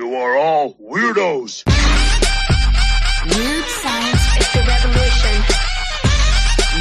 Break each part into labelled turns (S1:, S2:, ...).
S1: You are all weirdos.
S2: Weird science is the revolution.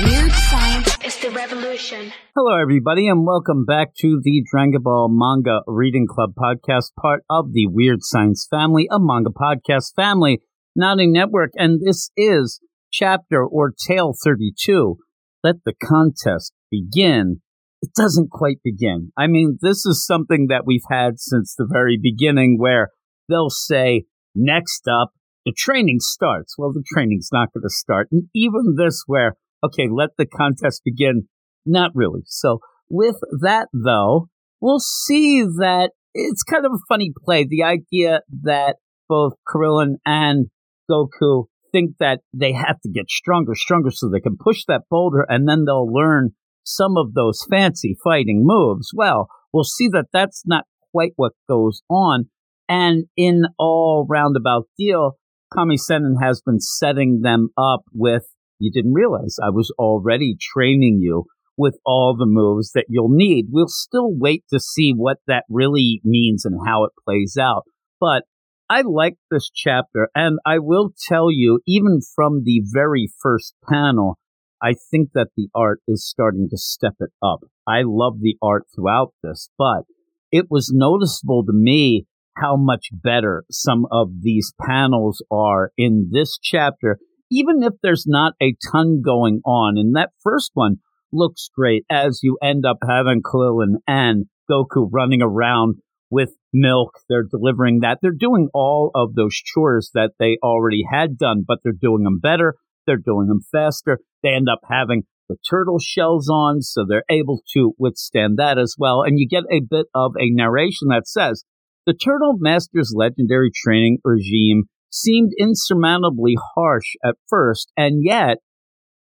S2: Weird science is the revolution.
S3: Hello, everybody, and welcome back to the Dragon Ball Manga Reading Club podcast, part of the Weird Science family, a manga podcast family, not a network. And this is chapter or tale 32. Let the contest begin. It doesn't quite begin. I mean, this is something that we've had since the very beginning where they'll say, next up, the training starts. Well, the training's not going to start. And even this, where, okay, let the contest begin. Not really. So, with that, though, we'll see that it's kind of a funny play. The idea that both Krillin and Goku think that they have to get stronger, stronger so they can push that boulder and then they'll learn some of those fancy fighting moves. Well, we'll see that that's not quite what goes on. And in all roundabout deal, Kami Sennin has been setting them up with, you didn't realize I was already training you with all the moves that you'll need. We'll still wait to see what that really means and how it plays out. But I like this chapter, and I will tell you, even from the very first panel, I think that the art is starting to step it up. I love the art throughout this, but it was noticeable to me how much better some of these panels are in this chapter, even if there's not a ton going on. And that first one looks great as you end up having Krillin and Goku running around with milk. They're delivering that. They're doing all of those chores that they already had done, but they're doing them better. They're doing them faster. They end up having the turtle shells on, so they're able to withstand that as well. And you get a bit of a narration that says the Turtle Master's legendary training regime seemed insurmountably harsh at first, and yet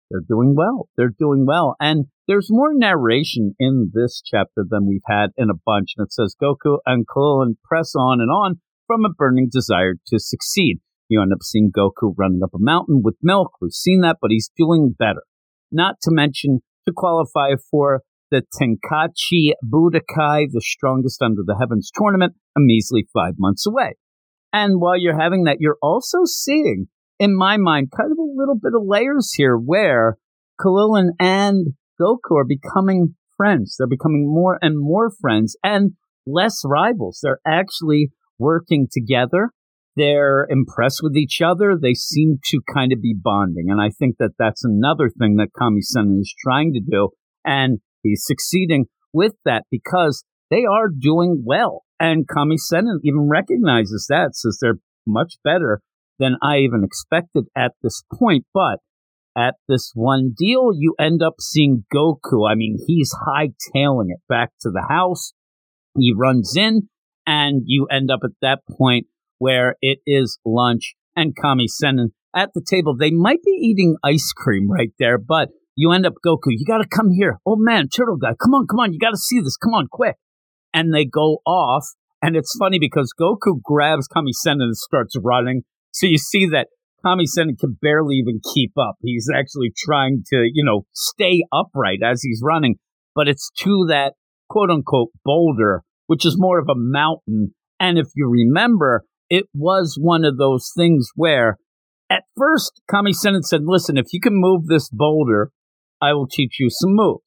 S3: they're doing well. They're doing well. And there's more narration in this chapter than we've had in a bunch. And it says Goku and Krillin press on and on from a burning desire to succeed. You end up seeing Goku running up a mountain with milk. We've seen that, but he's doing better. Not to mention to qualify for the Tenkaichi Budokai, the strongest under the heavens tournament, a measly five months away. And while you're having that, you're also seeing, in my mind, kind of a little bit of layers here where Krillin and Goku are becoming friends. They're becoming more and more friends and less rivals. They're actually working together. They're impressed with each other. They seem to kind of be bonding. And I think that that's another thing that Kami-sen is trying to do. And he's succeeding with that because they are doing well. And Kami-sen even recognizes that, says they're much better than I even expected at this point. But at this one deal, you end up seeing Goku. I mean, he's hightailing it back to the house. He runs in, and you end up at that point where it is lunch and Kami Sennin at the table. They might be eating ice cream right there, but you end up Goku, you got to come here. Oh man, turtle guy, come on, come on, you got to see this. Come on, quick. And they go off. And it's funny because Goku grabs Kami Sen and starts running. So you see that Kami Sen can barely even keep up. He's actually trying to, you know, stay upright as he's running. But it's to that quote unquote boulder, which is more of a mountain. And if you remember, it was one of those things where at first Kami Sen said, listen, if you can move this boulder, I will teach you some moves.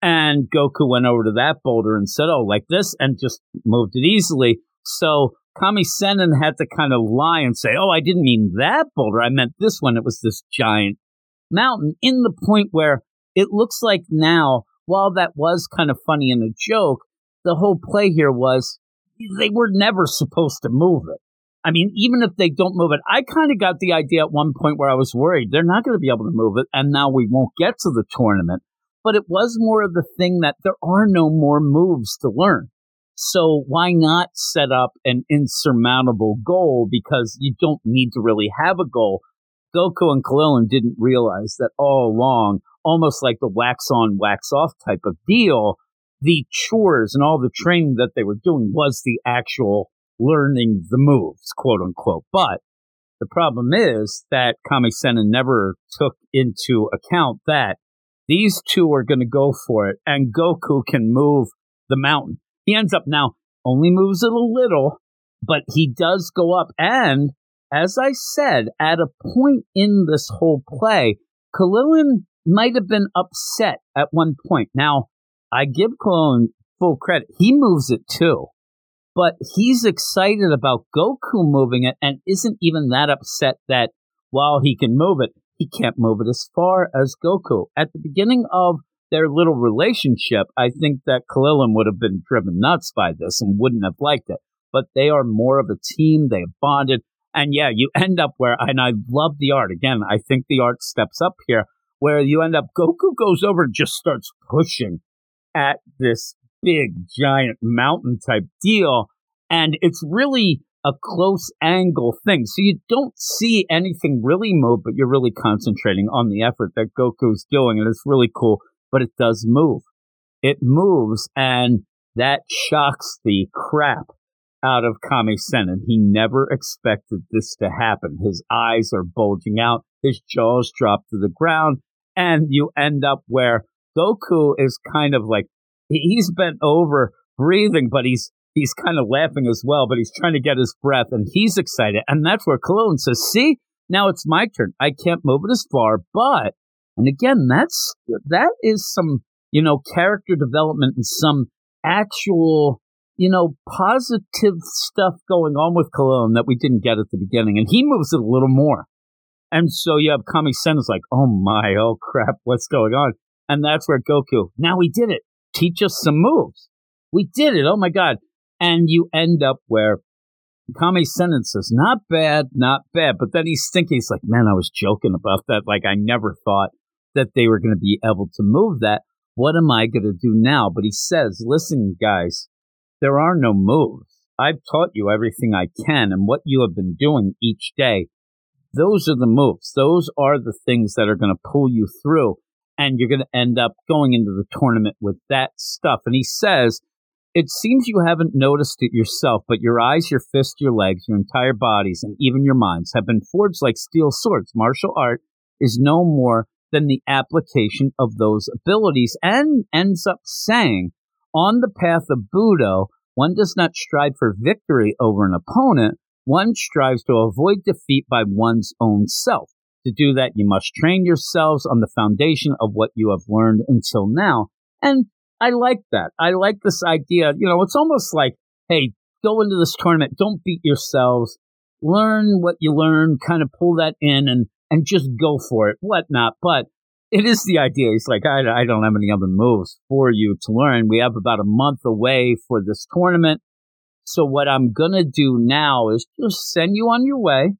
S3: And Goku went over to that boulder and said, oh, like this, and just moved it easily. So Kami Sennin had to kind of lie and say, oh, I didn't mean that boulder. I meant this one. It was this giant mountain in the point where it looks like now, while that was kind of funny and a joke, the whole play here was they were never supposed to move it. I mean, even if they don't move it, I kind of got the idea at one point where I was worried they're not going to be able to move it, and now we won't get to the tournament. But it was more of the thing that there are no more moves to learn. So why not set up an insurmountable goal because you don't need to really have a goal. Goku and Krillin didn't realize that all along, almost like the wax on, wax off type of deal, the chores and all the training that they were doing was the actual learning the moves, quote unquote. But the problem is that Kami Sennin never took into account that these two are going to go for it, and Goku can move the mountain. He ends up now only moves it a little, but he does go up. And as I said, at a point in this whole play, Khalilin might have been upset at one point. Now, I give Khalilin full credit. He moves it too. But he's excited about Goku moving it and isn't even that upset that while he can move it, he can't move it as far as Goku. At the beginning of their little relationship, I think that Khalilin would have been driven nuts by this and wouldn't have liked it. But they are more of a team. They have bonded. And yeah, you end up where, and I love the art. Again, I think the art steps up here where you end up, Goku goes over and just starts pushing at this big, giant mountain type deal. And it's really a close angle thing. So you don't see anything really move, but you're really concentrating on the effort that Goku's doing. And it's really cool, but it does move. It moves and that shocks the crap out of Kami Sennin. He never expected this to happen. His eyes are bulging out. His jaws drop to the ground and you end up where Goku is kind of like he's bent over breathing, but he's he's kind of laughing as well, but he's trying to get his breath and he's excited. And that's where Khalilin says, See, now it's my turn. I can't move it as far, but and again, that's that is some, you know, character development and some actual, you know, positive stuff going on with Khalilin that we didn't get at the beginning. And he moves it a little more. And so you have Kami Sen is like, oh my, oh crap, what's going on? And that's where Goku, now he did it teach us some moves. We did it. Oh my God. And you end up where Kami Sennin says, not bad, not bad. But then he's thinking, he's like, man, I was joking about that. Like, I never thought that they were going to be able to move that. What am I going to do now? But he says, listen, guys, there are no moves. I've taught you everything I can and what you have been doing each day. Those are the moves. Those are the things that are going to pull you through and you're going to end up going into the tournament with that stuff. And he says, it seems you haven't noticed it yourself, but your eyes, your fists, your legs, your entire bodies, and even your minds have been forged like steel swords. Martial art is no more than the application of those abilities and ends up saying, on the path of Budo, one does not strive for victory over an opponent, one strives to avoid defeat by one's own self. To do that, you must train yourselves on the foundation of what you have learned until now. And I like that. I like this idea. You know, it's almost like, hey, go into this tournament, don't beat yourselves, learn what you learn, kind of pull that in and, and just go for it, whatnot. But it is the idea. It's like, I, I don't have any other moves for you to learn. We have about a month away for this tournament. So what I'm going to do now is just send you on your way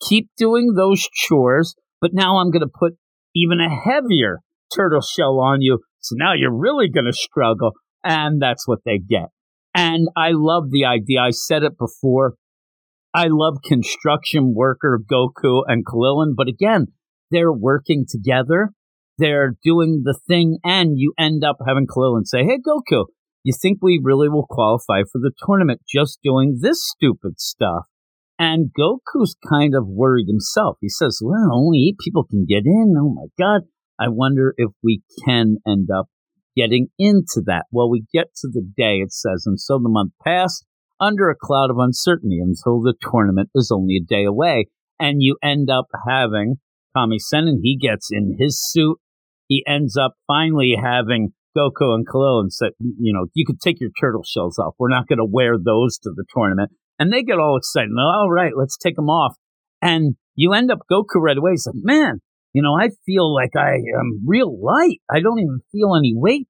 S3: keep doing those chores, but now I'm going to put even a heavier turtle shell on you. So now you're really going to struggle. And that's what they get. And I love the idea. I said it before. I love construction worker Goku and Kalilin, but again, they're working together. They're doing the thing, and you end up having Kalilin say, Hey, Goku, you think we really will qualify for the tournament just doing this stupid stuff? And Goku's kind of worried himself. He says, well, only eight people can get in. Oh my God. I wonder if we can end up getting into that. Well, we get to the day, it says, and so the month passed under a cloud of uncertainty until the tournament is only a day away. And you end up having Kami Sennin, he gets in his suit. He ends up finally having Goku and Khalil and said, you know, you could take your turtle shells off. We're not going to wear those to the tournament. And they get all excited. All right, let's take them off. And you end up Goku right away. He's like, man, you know, I feel like I am real light. I don't even feel any weight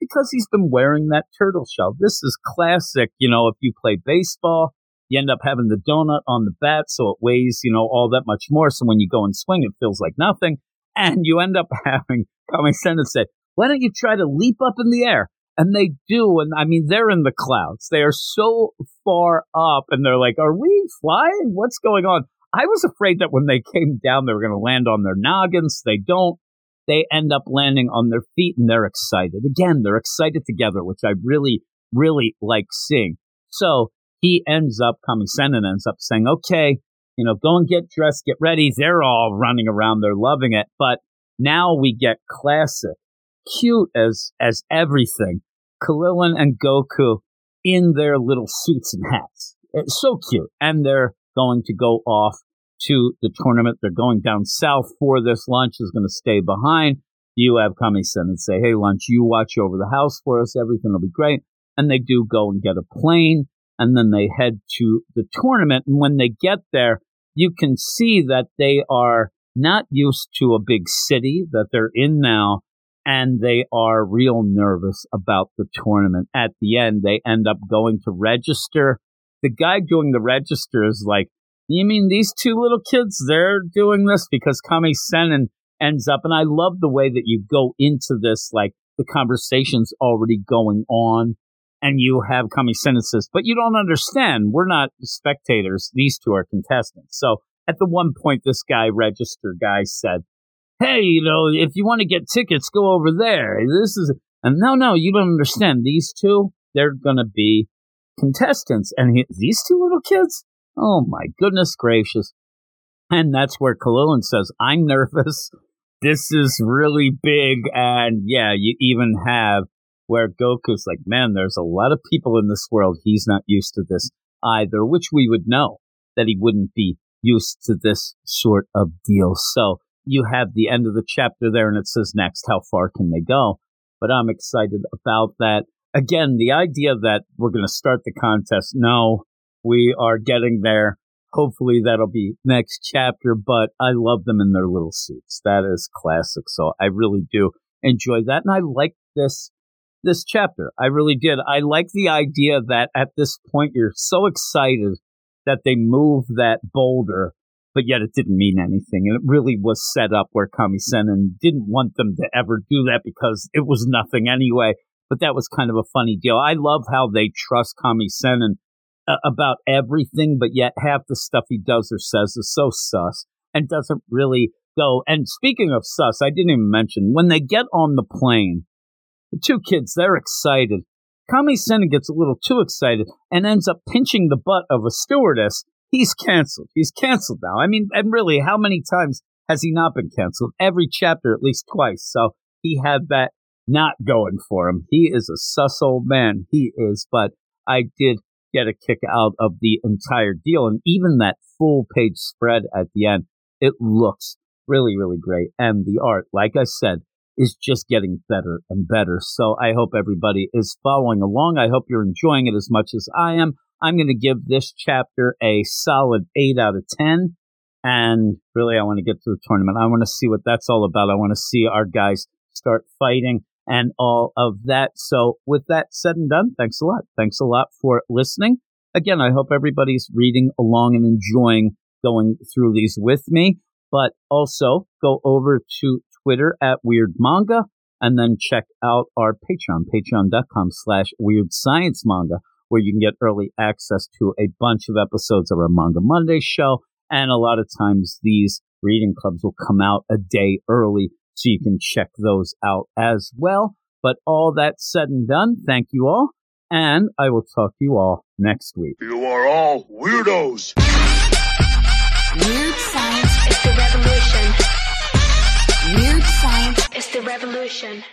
S3: because he's been wearing that turtle shell. This is classic. You know, if you play baseball, you end up having the donut on the bat, so it weighs, you know, all that much more. So when you go and swing, it feels like nothing. And you end up having Kami Sennin say, why don't you try to leap up in the air? And they do. And I mean, they're in the clouds. They are so far up and they're like, are we flying? What's going on? I was afraid that when they came down, they were going to land on their noggins. They don't. They end up landing on their feet and they're excited. Again, they're excited together, which I really, really like seeing. So he ends up, Kami Sennin ends up saying, okay, you know, go and get dressed, get ready. They're all running around. They're loving it. But now we get classic, cute as, as everything. Khalilin and Goku in their little suits and hats. It's so cute. And they're going to go off to the tournament. They're going down south for this. Lunch is going to stay behind. You have Kami-sen and say, hey, Lunch, you watch over the house for us. Everything will be great. And they do go and get a plane. And then they head to the tournament. And when they get there, you can see that they are not used to a big city that they're in now. And they are real nervous about the tournament. At the end, they end up going to register. The guy doing the register is like, you mean these two little kids, they're doing this because Kami-sen ends up, and I love the way that you go into this, like the conversation's already going on, and you have Kami-sen says, but you don't understand. We're not spectators. These two are contestants. So at the one point, this guy, register guy, said, hey, you know, if you want to get tickets, go over there. This is, and no, no, you don't understand. These two, they're going to be contestants. And he, these two little kids, Oh my goodness gracious. And that's where Kalilin says, I'm nervous. This is really big. And yeah, you even have where Goku's like, man, there's a lot of people in this world. He's not used to this either, which we would know that he wouldn't be used to this sort of deal. So you have the end of the chapter there and it says next, how far can they go? But I'm excited about that. Again, the idea that we're going to start the contest. No, we are getting there. Hopefully that'll be next chapter, but I love them in their little suits. That is classic. So I really do enjoy that. And I like this this chapter. I really did. I like the idea that at this point you're so excited that they move that boulder, but yet it didn't mean anything. And it really was set up where Kami-sen didn't want them to ever do that because it was nothing anyway. But that was kind of a funny deal. I love how they trust Kami-sen uh, about everything, but yet half the stuff he does or says is so sus and doesn't really go. And speaking of sus, I didn't even mention when they get on the plane, the two kids, they're excited. Kami-sen gets a little too excited and ends up pinching the butt of a stewardess. He's canceled. He's canceled now. I mean, and really, how many times has he not been canceled? Every chapter, at least twice. So he had that not going for him. He is a sus old man. He is, but I did get a kick out of the entire deal. And even that full page spread at the end, it looks really, really great. And the art, like I said, is just getting better and better. So I hope everybody is following along. I hope you're enjoying it as much as I am. I'm going to give this chapter a solid 8 out of 10. And really, I want to get to the tournament. I want to see what that's all about. I want to see our guys start fighting and all of that. So, with that said and done, thanks a lot. Thanks a lot for listening. Again, I hope everybody's reading along and enjoying going through these with me. But also go over to Twitter at Weird Manga and then check out our Patreon, patreon.com slash Weird Science Manga, where you can get early access to a bunch of episodes of our Manga Monday show. And a lot of times these reading clubs will come out a day early so you can check those out as well. But all that said and done, thank you all, and I will talk to you all next week.
S1: You are all weirdos.
S2: Weird science is the revolution. Weird science is the revolution.